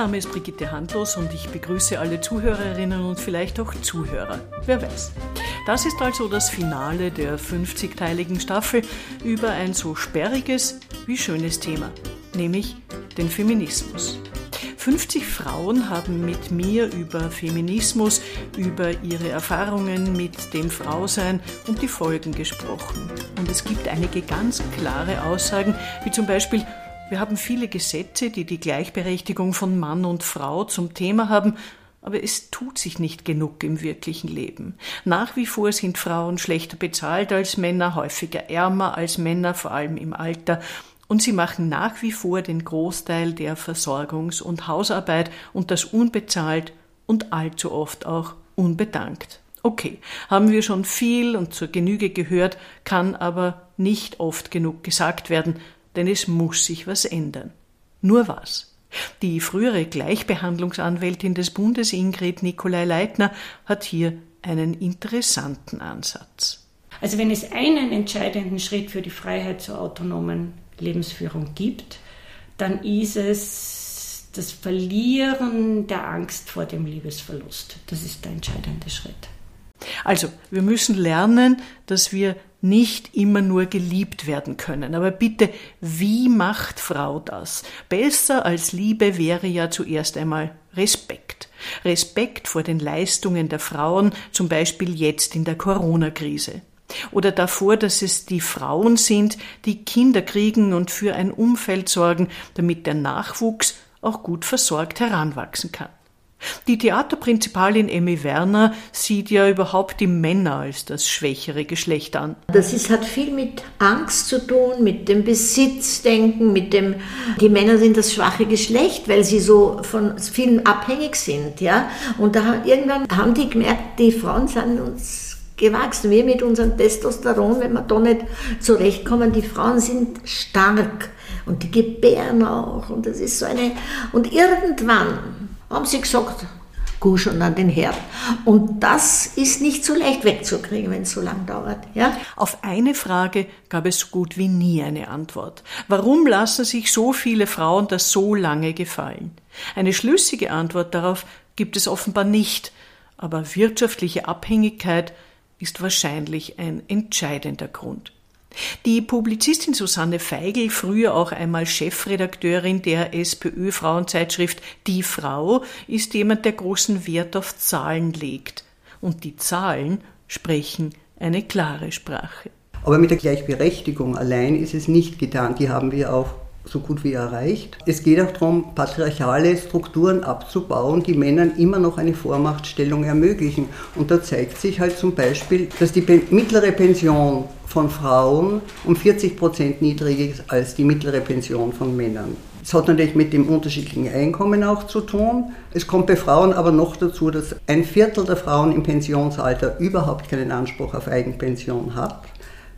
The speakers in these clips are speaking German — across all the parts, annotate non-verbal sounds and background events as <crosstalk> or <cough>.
Name ist Brigitte Handlos und ich begrüße alle Zuhörerinnen und vielleicht auch Zuhörer. Wer weiß. Das ist also das Finale der 50-teiligen Staffel über ein so sperriges wie schönes Thema, nämlich den Feminismus. 50 Frauen haben mit mir über Feminismus, über ihre Erfahrungen mit dem Frausein und die Folgen gesprochen. Und es gibt einige ganz klare Aussagen, wie zum Beispiel, wir haben viele Gesetze, die die Gleichberechtigung von Mann und Frau zum Thema haben, aber es tut sich nicht genug im wirklichen Leben. Nach wie vor sind Frauen schlechter bezahlt als Männer, häufiger ärmer als Männer, vor allem im Alter, und sie machen nach wie vor den Großteil der Versorgungs- und Hausarbeit und das unbezahlt und allzu oft auch unbedankt. Okay, haben wir schon viel und zur Genüge gehört, kann aber nicht oft genug gesagt werden, denn es muss sich was ändern. Nur was? Die frühere Gleichbehandlungsanwältin des Bundes Ingrid Nikolai Leitner hat hier einen interessanten Ansatz. Also wenn es einen entscheidenden Schritt für die Freiheit zur autonomen Lebensführung gibt, dann ist es das Verlieren der Angst vor dem Liebesverlust. Das ist der entscheidende Schritt. Also, wir müssen lernen, dass wir nicht immer nur geliebt werden können. Aber bitte, wie macht Frau das? Besser als Liebe wäre ja zuerst einmal Respekt. Respekt vor den Leistungen der Frauen, zum Beispiel jetzt in der Corona-Krise. Oder davor, dass es die Frauen sind, die Kinder kriegen und für ein Umfeld sorgen, damit der Nachwuchs auch gut versorgt heranwachsen kann. Die Theaterprinzipalin Emmy Werner sieht ja überhaupt die Männer als das schwächere Geschlecht an. Das ist, hat viel mit Angst zu tun, mit dem Besitzdenken, mit dem, die Männer sind das schwache Geschlecht, weil sie so von vielen abhängig sind, ja. Und da irgendwann haben die gemerkt, die Frauen sind uns gewachsen. Wir mit unserem Testosteron, wenn wir da nicht zurechtkommen, die Frauen sind stark und die gebären auch. Und das ist so eine. Und irgendwann haben sie gesagt, Gusch und an den Herd. Und das ist nicht so leicht wegzukriegen, wenn es so lang dauert. Ja? Auf eine Frage gab es so gut wie nie eine Antwort. Warum lassen sich so viele Frauen das so lange gefallen? Eine schlüssige Antwort darauf gibt es offenbar nicht, aber wirtschaftliche Abhängigkeit ist wahrscheinlich ein entscheidender Grund. Die Publizistin Susanne Feigl, früher auch einmal Chefredakteurin der SPÖ-Frauenzeitschrift Die Frau, ist jemand, der großen Wert auf Zahlen legt. Und die Zahlen sprechen eine klare Sprache. Aber mit der Gleichberechtigung allein ist es nicht getan. Die haben wir auch so gut wie erreicht. Es geht auch darum, patriarchale Strukturen abzubauen, die Männern immer noch eine Vormachtstellung ermöglichen. Und da zeigt sich halt zum Beispiel, dass die mittlere Pension von Frauen um 40 Prozent niedriger als die mittlere Pension von Männern. Das hat natürlich mit dem unterschiedlichen Einkommen auch zu tun. Es kommt bei Frauen aber noch dazu, dass ein Viertel der Frauen im Pensionsalter überhaupt keinen Anspruch auf Eigenpension hat.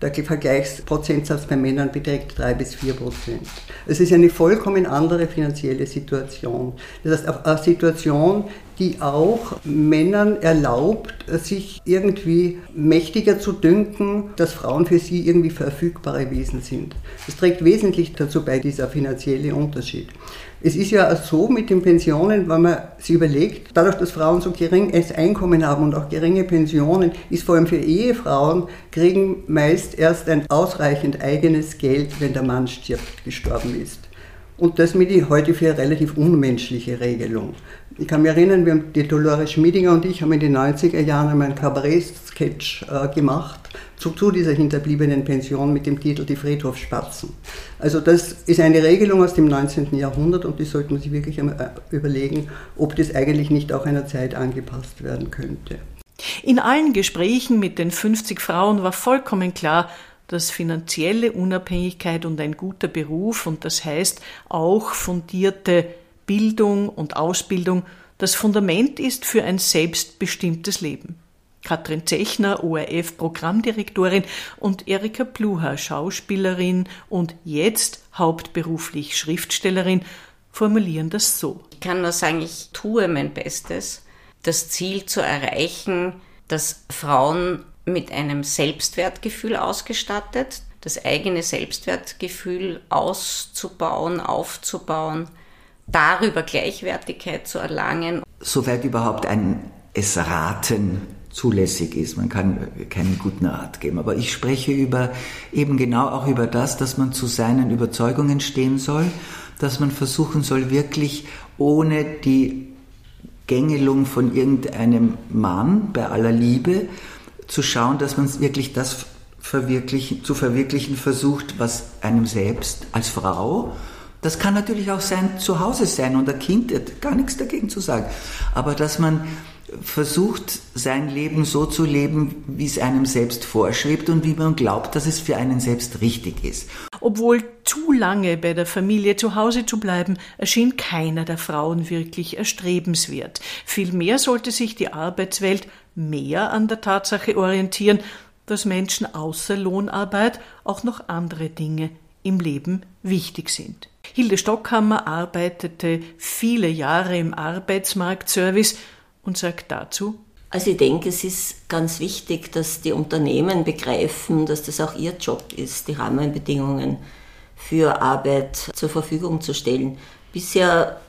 Der Vergleichsprozentsatz bei Männern beträgt 3 bis 4 Prozent. Es ist eine vollkommen andere finanzielle Situation. Das heißt, eine Situation, die auch Männern erlaubt, sich irgendwie mächtiger zu dünken, dass Frauen für sie irgendwie verfügbare Wesen sind. Das trägt wesentlich dazu bei, dieser finanzielle Unterschied. Es ist ja so mit den Pensionen, wenn man sich überlegt, dadurch, dass Frauen so geringes Einkommen haben und auch geringe Pensionen, ist vor allem für Ehefrauen, kriegen meist erst ein ausreichend eigenes Geld, wenn der Mann stirbt, gestorben ist. Und das mit die heute für eine relativ unmenschliche Regelung. Ich kann mich erinnern, wir haben die Dolores Schmiedinger und ich haben in den 90er Jahren einmal einen Kabarett-Sketch äh, gemacht zu, zu, dieser hinterbliebenen Pension mit dem Titel Die Friedhofsspatzen. Also das ist eine Regelung aus dem 19. Jahrhundert und die sollte man sich wirklich einmal äh, überlegen, ob das eigentlich nicht auch einer Zeit angepasst werden könnte. In allen Gesprächen mit den 50 Frauen war vollkommen klar, dass finanzielle Unabhängigkeit und ein guter Beruf und das heißt auch fundierte Bildung und Ausbildung das Fundament ist für ein selbstbestimmtes Leben. Katrin Zechner, ORF-Programmdirektorin und Erika Pluha, Schauspielerin und jetzt hauptberuflich Schriftstellerin, formulieren das so. Ich kann nur sagen, ich tue mein Bestes, das Ziel zu erreichen, dass Frauen mit einem Selbstwertgefühl ausgestattet, das eigene Selbstwertgefühl auszubauen, aufzubauen darüber Gleichwertigkeit zu erlangen. Soweit überhaupt ein es Raten zulässig ist. Man kann keinen guten Rat geben. Aber ich spreche über, eben genau auch über das, dass man zu seinen Überzeugungen stehen soll, dass man versuchen soll, wirklich ohne die Gängelung von irgendeinem Mann bei aller Liebe zu schauen, dass man wirklich das verwirklichen, zu verwirklichen versucht, was einem selbst als Frau das kann natürlich auch sein zu Hause sein und ein Kind, gar nichts dagegen zu sagen. Aber dass man versucht, sein Leben so zu leben, wie es einem selbst vorschwebt und wie man glaubt, dass es für einen selbst richtig ist. Obwohl zu lange bei der Familie zu Hause zu bleiben, erschien keiner der Frauen wirklich erstrebenswert. Vielmehr sollte sich die Arbeitswelt mehr an der Tatsache orientieren, dass Menschen außer Lohnarbeit auch noch andere Dinge im Leben wichtig sind. Hilde Stockhammer arbeitete viele Jahre im Arbeitsmarktservice und sagt dazu, also ich denke, es ist ganz wichtig, dass die Unternehmen begreifen, dass das auch ihr Job ist, die Rahmenbedingungen für Arbeit zur Verfügung zu stellen. Bisher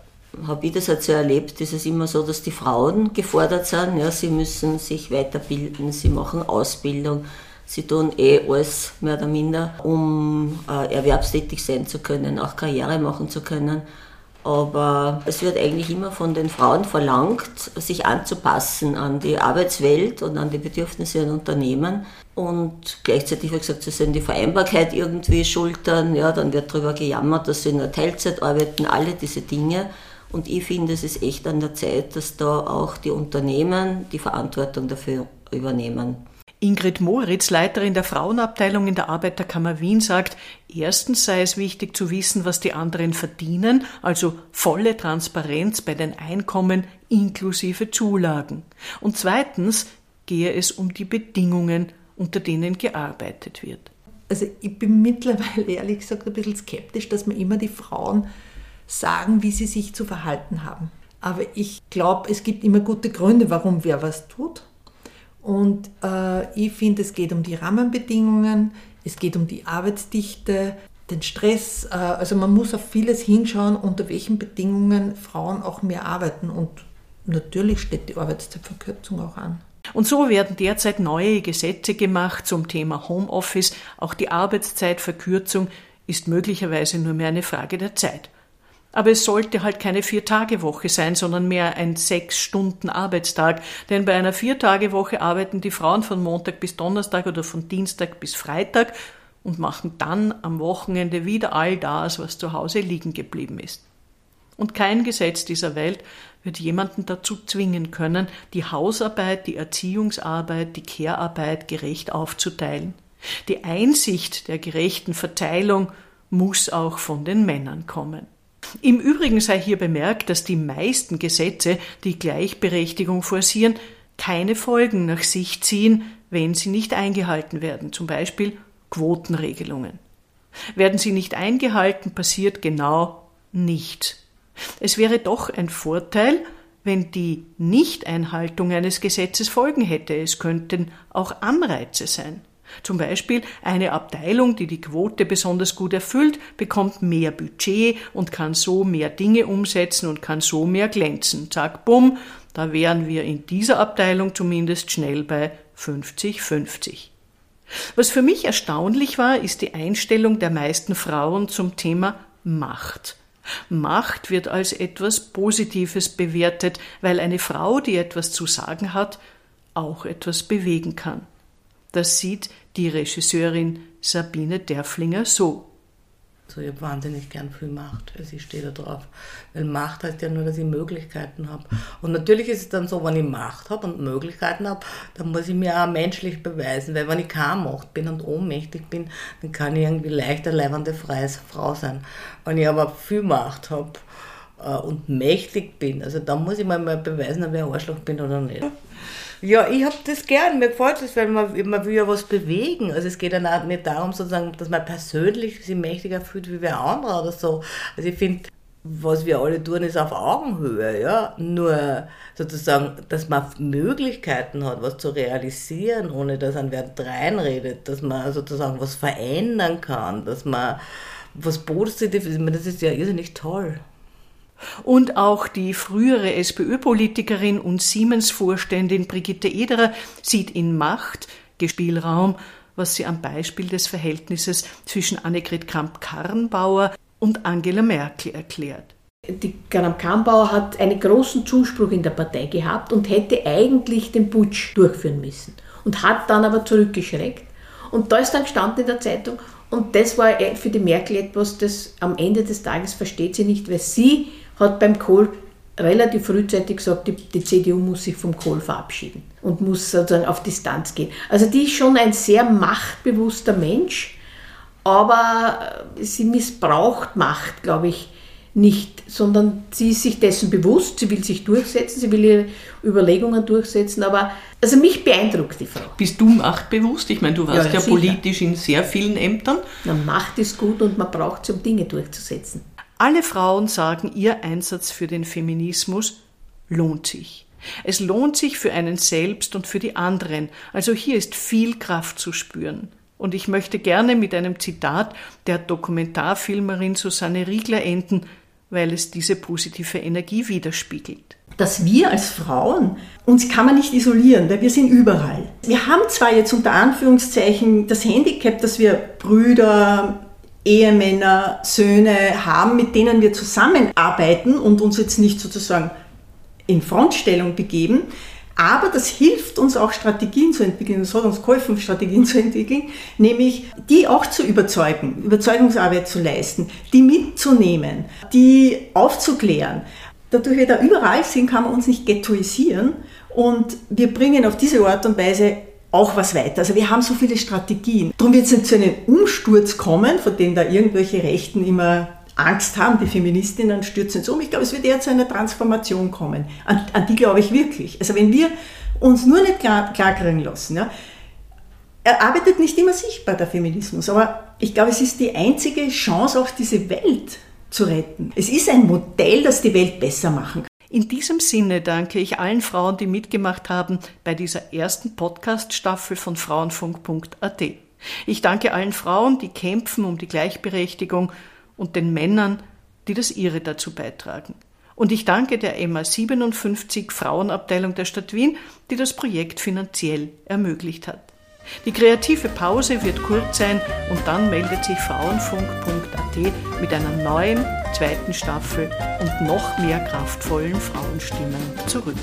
habe ich das halt so erlebt, ist es immer so, dass die Frauen gefordert sind. Ja, sie müssen sich weiterbilden, sie machen Ausbildung, Sie tun eh alles mehr oder minder, um äh, erwerbstätig sein zu können, auch Karriere machen zu können. Aber es wird eigentlich immer von den Frauen verlangt, sich anzupassen an die Arbeitswelt und an die Bedürfnisse in Unternehmen. Und gleichzeitig wird gesagt, sie sollen die Vereinbarkeit irgendwie schultern. Ja, dann wird darüber gejammert, dass sie nur Teilzeit arbeiten, alle diese Dinge. Und ich finde, es ist echt an der Zeit, dass da auch die Unternehmen die Verantwortung dafür übernehmen. Ingrid Moritz, Leiterin der Frauenabteilung in der Arbeiterkammer Wien, sagt, erstens sei es wichtig zu wissen, was die anderen verdienen, also volle Transparenz bei den Einkommen inklusive Zulagen. Und zweitens gehe es um die Bedingungen, unter denen gearbeitet wird. Also ich bin mittlerweile ehrlich gesagt ein bisschen skeptisch, dass man immer die Frauen sagen, wie sie sich zu verhalten haben. Aber ich glaube, es gibt immer gute Gründe, warum wer was tut. Und äh, ich finde, es geht um die Rahmenbedingungen, es geht um die Arbeitsdichte, den Stress. Äh, also man muss auf vieles hinschauen, unter welchen Bedingungen Frauen auch mehr arbeiten. Und natürlich steht die Arbeitszeitverkürzung auch an. Und so werden derzeit neue Gesetze gemacht zum Thema Homeoffice. Auch die Arbeitszeitverkürzung ist möglicherweise nur mehr eine Frage der Zeit. Aber es sollte halt keine Vier-Tage-Woche sein, sondern mehr ein Sechs-Stunden-Arbeitstag. Denn bei einer Vier-Tage-Woche arbeiten die Frauen von Montag bis Donnerstag oder von Dienstag bis Freitag und machen dann am Wochenende wieder all das, was zu Hause liegen geblieben ist. Und kein Gesetz dieser Welt wird jemanden dazu zwingen können, die Hausarbeit, die Erziehungsarbeit, die Kehrarbeit gerecht aufzuteilen. Die Einsicht der gerechten Verteilung muss auch von den Männern kommen. Im Übrigen sei hier bemerkt, dass die meisten Gesetze, die Gleichberechtigung forcieren, keine Folgen nach sich ziehen, wenn sie nicht eingehalten werden, zum Beispiel Quotenregelungen. Werden sie nicht eingehalten, passiert genau nichts. Es wäre doch ein Vorteil, wenn die Nichteinhaltung eines Gesetzes Folgen hätte. Es könnten auch Anreize sein. Zum Beispiel eine Abteilung, die die Quote besonders gut erfüllt, bekommt mehr Budget und kann so mehr Dinge umsetzen und kann so mehr glänzen. Zack, bumm, da wären wir in dieser Abteilung zumindest schnell bei 50-50. Was für mich erstaunlich war, ist die Einstellung der meisten Frauen zum Thema Macht. Macht wird als etwas Positives bewertet, weil eine Frau, die etwas zu sagen hat, auch etwas bewegen kann. Das sieht die Regisseurin Sabine Derflinger so. Also ich habe wahnsinnig gern viel Macht. Also ich stehe da drauf. Weil Macht heißt ja nur, dass ich Möglichkeiten habe. Und natürlich ist es dann so, wenn ich Macht habe und Möglichkeiten habe, dann muss ich mir auch menschlich beweisen. Weil wenn ich keine Macht bin und ohnmächtig bin, dann kann ich irgendwie leicht eine leibende freie Frau sein. Wenn ich aber viel Macht habe äh, und mächtig bin, also dann muss ich mir mal beweisen, ob ich ein Arschloch bin oder nicht. Ja, ich habe das gern, mir gefällt das, weil man, man will ja was bewegen. Also es geht dann auch nicht darum, sozusagen, dass man persönlich sich mächtiger fühlt wie wer andere oder so. Also ich finde, was wir alle tun, ist auf Augenhöhe, ja. Nur sozusagen, dass man Möglichkeiten hat, was zu realisieren, ohne dass ein wer reinredet, dass man sozusagen was verändern kann, dass man was Positives ist, das ist ja irrsinnig toll. Und auch die frühere SPÖ-Politikerin und Siemens-Vorständin Brigitte Ederer sieht in Macht Gespielraum, was sie am Beispiel des Verhältnisses zwischen Annegret Kramp-Karrenbauer und Angela Merkel erklärt. Die Kramp-Karrenbauer hat einen großen Zuspruch in der Partei gehabt und hätte eigentlich den Putsch durchführen müssen und hat dann aber zurückgeschreckt. Und da ist dann gestanden in der Zeitung, und das war für die Merkel etwas, das am Ende des Tages versteht sie nicht, weil sie hat beim Kohl relativ frühzeitig gesagt, die, die, CDU muss sich vom Kohl verabschieden und muss sozusagen auf Distanz gehen. Also die ist schon ein sehr machtbewusster Mensch, aber sie missbraucht Macht, glaube ich, nicht, sondern sie ist sich dessen bewusst, sie will sich durchsetzen, sie will ihre Überlegungen durchsetzen, aber also mich beeindruckt die Frau. Bist du machtbewusst? Ich meine, du warst ja, ja politisch in sehr vielen Ämtern. Na, Macht ist gut und man braucht sie, um Dinge durchzusetzen. Alle Frauen sagen, ihr Einsatz für den Feminismus lohnt sich. Es lohnt sich für einen selbst und für die anderen. Also hier ist viel Kraft zu spüren. Und ich möchte gerne mit einem Zitat der Dokumentarfilmerin Susanne Riegler enden, weil es diese positive Energie widerspiegelt. Dass wir als Frauen, uns kann man nicht isolieren, weil wir sind überall. Wir haben zwar jetzt unter Anführungszeichen das Handicap, dass wir Brüder, Ehemänner, Söhne haben, mit denen wir zusammenarbeiten und uns jetzt nicht sozusagen in Frontstellung begeben. Aber das hilft uns auch Strategien zu entwickeln, das hat uns geholfen, Strategien <laughs> zu entwickeln, nämlich die auch zu überzeugen, Überzeugungsarbeit zu leisten, die mitzunehmen, die aufzuklären. Dadurch wir da überall sind, kann man uns nicht ghettoisieren und wir bringen auf diese Art und Weise auch was weiter. Also wir haben so viele Strategien. Darum wird es nicht zu einem Umsturz kommen, von dem da irgendwelche Rechten immer Angst haben, die Feministinnen stürzen jetzt um. Ich glaube, es wird eher zu einer Transformation kommen. An, an die glaube ich wirklich. Also wenn wir uns nur nicht klar, klar lassen, ja, er arbeitet nicht immer sichtbar, der Feminismus, aber ich glaube, es ist die einzige Chance, auch diese Welt zu retten. Es ist ein Modell, das die Welt besser machen kann. In diesem Sinne danke ich allen Frauen, die mitgemacht haben bei dieser ersten Podcast-Staffel von Frauenfunk.at. Ich danke allen Frauen, die kämpfen um die Gleichberechtigung und den Männern, die das ihre dazu beitragen. Und ich danke der MA 57 Frauenabteilung der Stadt Wien, die das Projekt finanziell ermöglicht hat. Die kreative Pause wird kurz sein und dann meldet sich Frauenfunk.at mit einer neuen zweiten Staffel und noch mehr kraftvollen Frauenstimmen zurück.